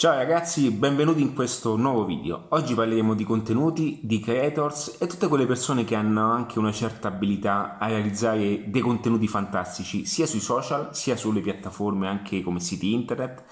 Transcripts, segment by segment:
Ciao ragazzi, benvenuti in questo nuovo video. Oggi parleremo di contenuti, di creators e tutte quelle persone che hanno anche una certa abilità a realizzare dei contenuti fantastici sia sui social sia sulle piattaforme anche come siti internet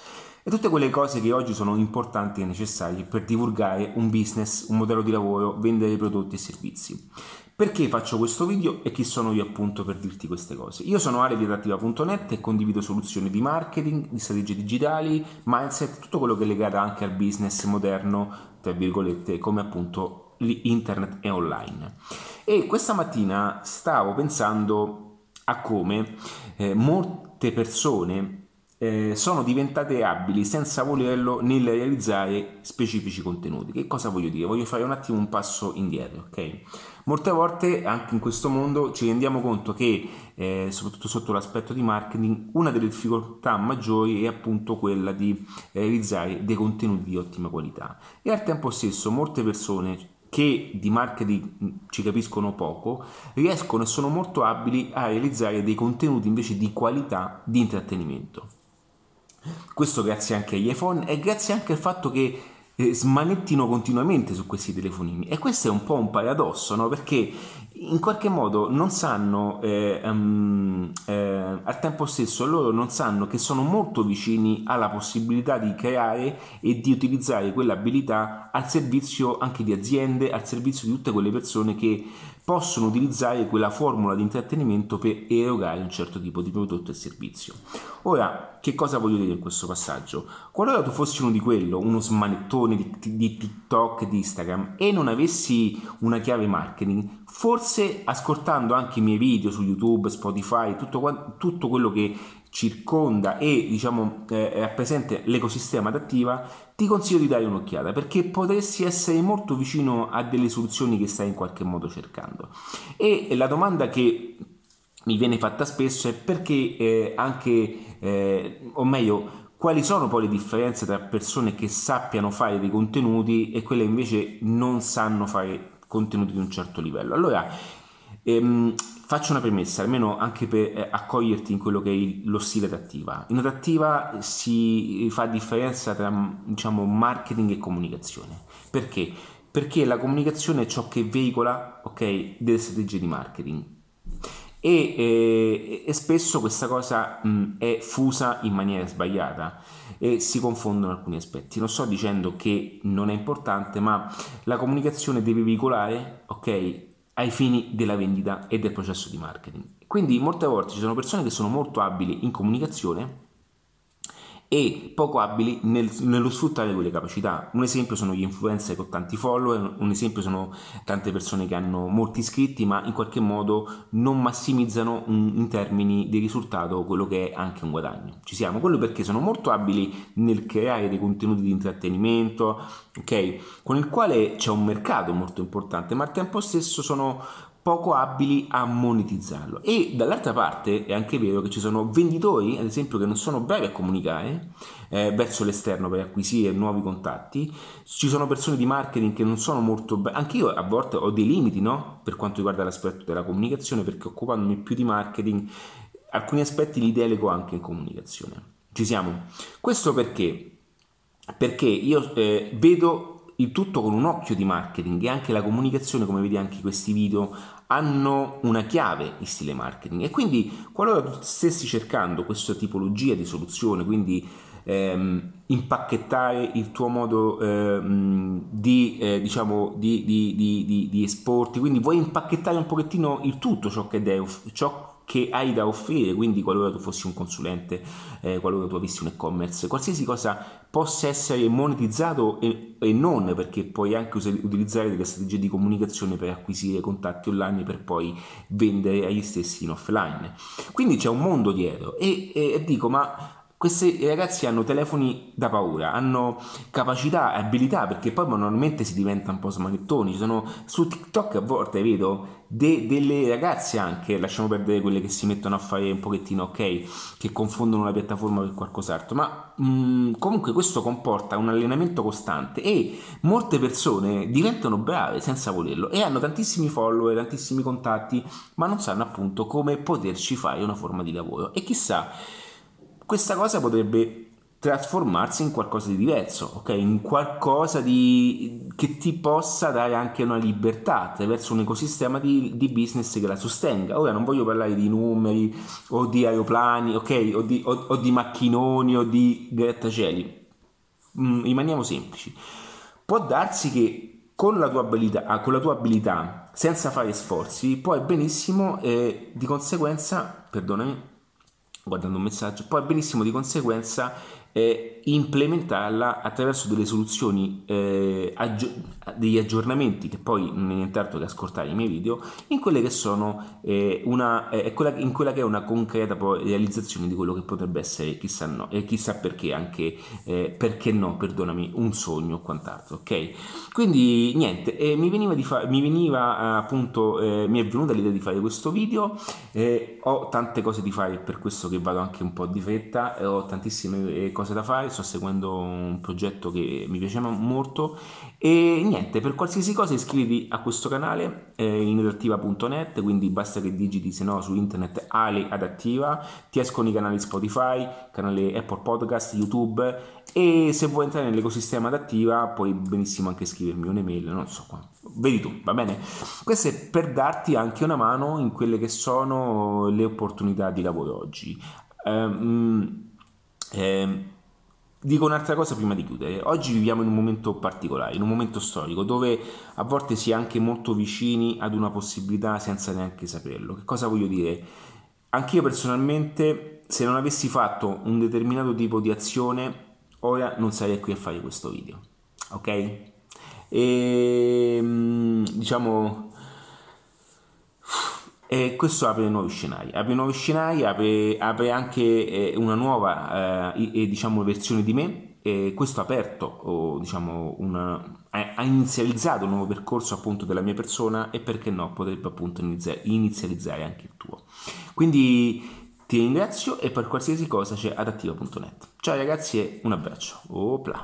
e tutte quelle cose che oggi sono importanti e necessarie per divulgare un business, un modello di lavoro, vendere prodotti e servizi. Perché faccio questo video e chi sono io appunto per dirti queste cose? Io sono Ale di adattiva.net e condivido soluzioni di marketing, di strategie digitali, mindset, tutto quello che è legato anche al business moderno, tra virgolette, come appunto internet e online. E questa mattina stavo pensando a come eh, molte persone eh, sono diventate abili senza volerlo nel realizzare specifici contenuti. Che cosa voglio dire? Voglio fare un attimo un passo indietro, ok? Molte volte anche in questo mondo ci rendiamo conto che, eh, soprattutto sotto l'aspetto di marketing, una delle difficoltà maggiori è appunto quella di realizzare dei contenuti di ottima qualità. E al tempo stesso molte persone che di marketing ci capiscono poco, riescono e sono molto abili a realizzare dei contenuti invece di qualità di intrattenimento. Questo grazie anche agli iPhone e grazie anche al fatto che eh, smanettino continuamente su questi telefonini. E questo è un po' un paradosso, no? Perché in qualche modo non sanno, eh, um, eh, al tempo stesso loro non sanno che sono molto vicini alla possibilità di creare e di utilizzare quell'abilità al servizio anche di aziende, al servizio di tutte quelle persone che possono utilizzare quella formula di intrattenimento per erogare un certo tipo di prodotto e servizio. Ora, che cosa voglio dire in questo passaggio? Qualora tu fossi uno di quello, uno smanettone di, di TikTok, di Instagram e non avessi una chiave marketing, forse ascoltando anche i miei video su YouTube, Spotify, tutto, tutto quello che circonda e diciamo eh, rappresenta l'ecosistema adattiva, ti consiglio di dare un'occhiata perché potresti essere molto vicino a delle soluzioni che stai in qualche modo cercando. E la domanda che mi viene fatta spesso è perché eh, anche, eh, o meglio, quali sono poi le differenze tra persone che sappiano fare dei contenuti e quelle invece non sanno fare contenuti di un certo livello. Allora, ehm, faccio una premessa, almeno anche per eh, accoglierti in quello che è lo stile adattiva. In adattiva si fa differenza tra diciamo, marketing e comunicazione. Perché? Perché la comunicazione è ciò che veicola okay, delle strategie di marketing. E, e, e, spesso questa cosa mh, è fusa in maniera sbagliata e si confondono alcuni aspetti. Non sto dicendo che non è importante, ma la comunicazione deve veicolare, ok, ai fini della vendita e del processo di marketing. Quindi molte volte ci sono persone che sono molto abili in comunicazione e poco abili nel, nello sfruttare quelle capacità. Un esempio sono gli influencer con tanti follower, un esempio sono tante persone che hanno molti iscritti ma in qualche modo non massimizzano in termini di risultato quello che è anche un guadagno. Ci siamo, quello perché sono molto abili nel creare dei contenuti di intrattenimento, ok? Con il quale c'è un mercato molto importante, ma al tempo stesso sono poco abili a monetizzarlo. E dall'altra parte è anche vero che ci sono venditori, ad esempio, che non sono bravi a comunicare eh, verso l'esterno per acquisire nuovi contatti. Ci sono persone di marketing che non sono molto bravi. Anche io a volte ho dei limiti, no? Per quanto riguarda l'aspetto della comunicazione, perché occupandomi più di marketing, alcuni aspetti li delego anche in comunicazione. Ci siamo. Questo perché? Perché io eh, vedo il tutto con un occhio di marketing e anche la comunicazione, come vedi anche in questi video, hanno una chiave in stile marketing. E quindi qualora tu stessi cercando questa tipologia di soluzione, quindi ehm, impacchettare il tuo modo ehm, di, eh, diciamo, di, di, di, esporti, quindi vuoi impacchettare un pochettino il tutto ciò che, devi, ciò che hai da offrire, quindi qualora tu fossi un consulente, eh, qualora tu avessi un e-commerce, qualsiasi cosa possa essere monetizzato e, e non, perché puoi anche us- utilizzare delle strategie di comunicazione per acquisire contatti online per poi vendere agli stessi in offline. Quindi c'è un mondo dietro e, e, e dico, ma questi ragazzi hanno telefoni da paura, hanno capacità e abilità perché poi normalmente si diventa un po' smanettoni. Ci sono su TikTok a volte vedo de, delle ragazze anche, lasciamo perdere quelle che si mettono a fare un pochettino ok, che confondono la piattaforma per qualcos'altro, ma mh, mm, comunque questo comporta un allenamento costante e molte persone diventano brave senza volerlo e hanno tantissimi follower, tantissimi contatti, ma non sanno appunto come poterci fare una forma di lavoro. E chissà questa cosa potrebbe trasformarsi in qualcosa di diverso, ok? In qualcosa di, che ti possa dare anche una libertà attraverso un ecosistema di, di, business che la sostenga. Ora non voglio parlare di numeri o di aeroplani, ok? O di, o, o di macchinoni o di grattacieli. Mm, rimaniamo semplici. Può darsi che con la tua abilità, ah, con la tua abilità senza fare sforzi, puoi benissimo eh, di conseguenza, perdonami, guardando un messaggio, puoi benissimo di conseguenza eh, implementarla attraverso delle soluzioni, eh, aggi- degli aggiornamenti che poi non è nient'altro che ascoltare i miei video, in quelle che sono eh, una, eh, quella, in quella che è una concreta poi, realizzazione di quello che potrebbe essere, chissà no, e chissà perché anche, eh, perché no, perdonami, un sogno o quant'altro, ok? Quindi niente, eh, mi veniva, fa- mi veniva appunto, mi è venuta l'idea di fare questo video, ho tante cose di fare per questo che vado anche un po' di fretta, ho tantissime cose da fare, sto seguendo un progetto che mi piaceva molto e niente, per qualsiasi cosa iscriviti a questo canale eh, inadattiva.net, quindi basta che digiti se no su internet Ali Adattiva, ti escono i canali Spotify, canale Apple Podcast, YouTube e se vuoi entrare nell'ecosistema adattiva puoi benissimo anche scrivermi un'email, non so qua. Vedi tu, va bene? Questo è per darti anche una mano in quelle che sono le opportunità di lavoro oggi. Um, eh, Dico un'altra cosa prima di chiudere. Oggi viviamo in un momento particolare, in un momento storico, dove a volte si è anche molto vicini ad una possibilità senza neanche saperlo. Che cosa voglio dire? Anch'io personalmente, se non avessi fatto un determinato tipo di azione, ora non sarei qui a fare questo video. Ok? E ehm, diciamo e questo apre nuovi scenari, apre nuovi scenari, apre, apre anche eh, una nuova eh, diciamo, versione di me. E questo ha aperto, o, diciamo, una, ha inizializzato un nuovo percorso appunto della mia persona e perché no, potrebbe appunto inizializzare anche il tuo. Quindi ti ringrazio e per qualsiasi cosa c'è adattiva.net. Ciao ragazzi e un abbraccio. Opla.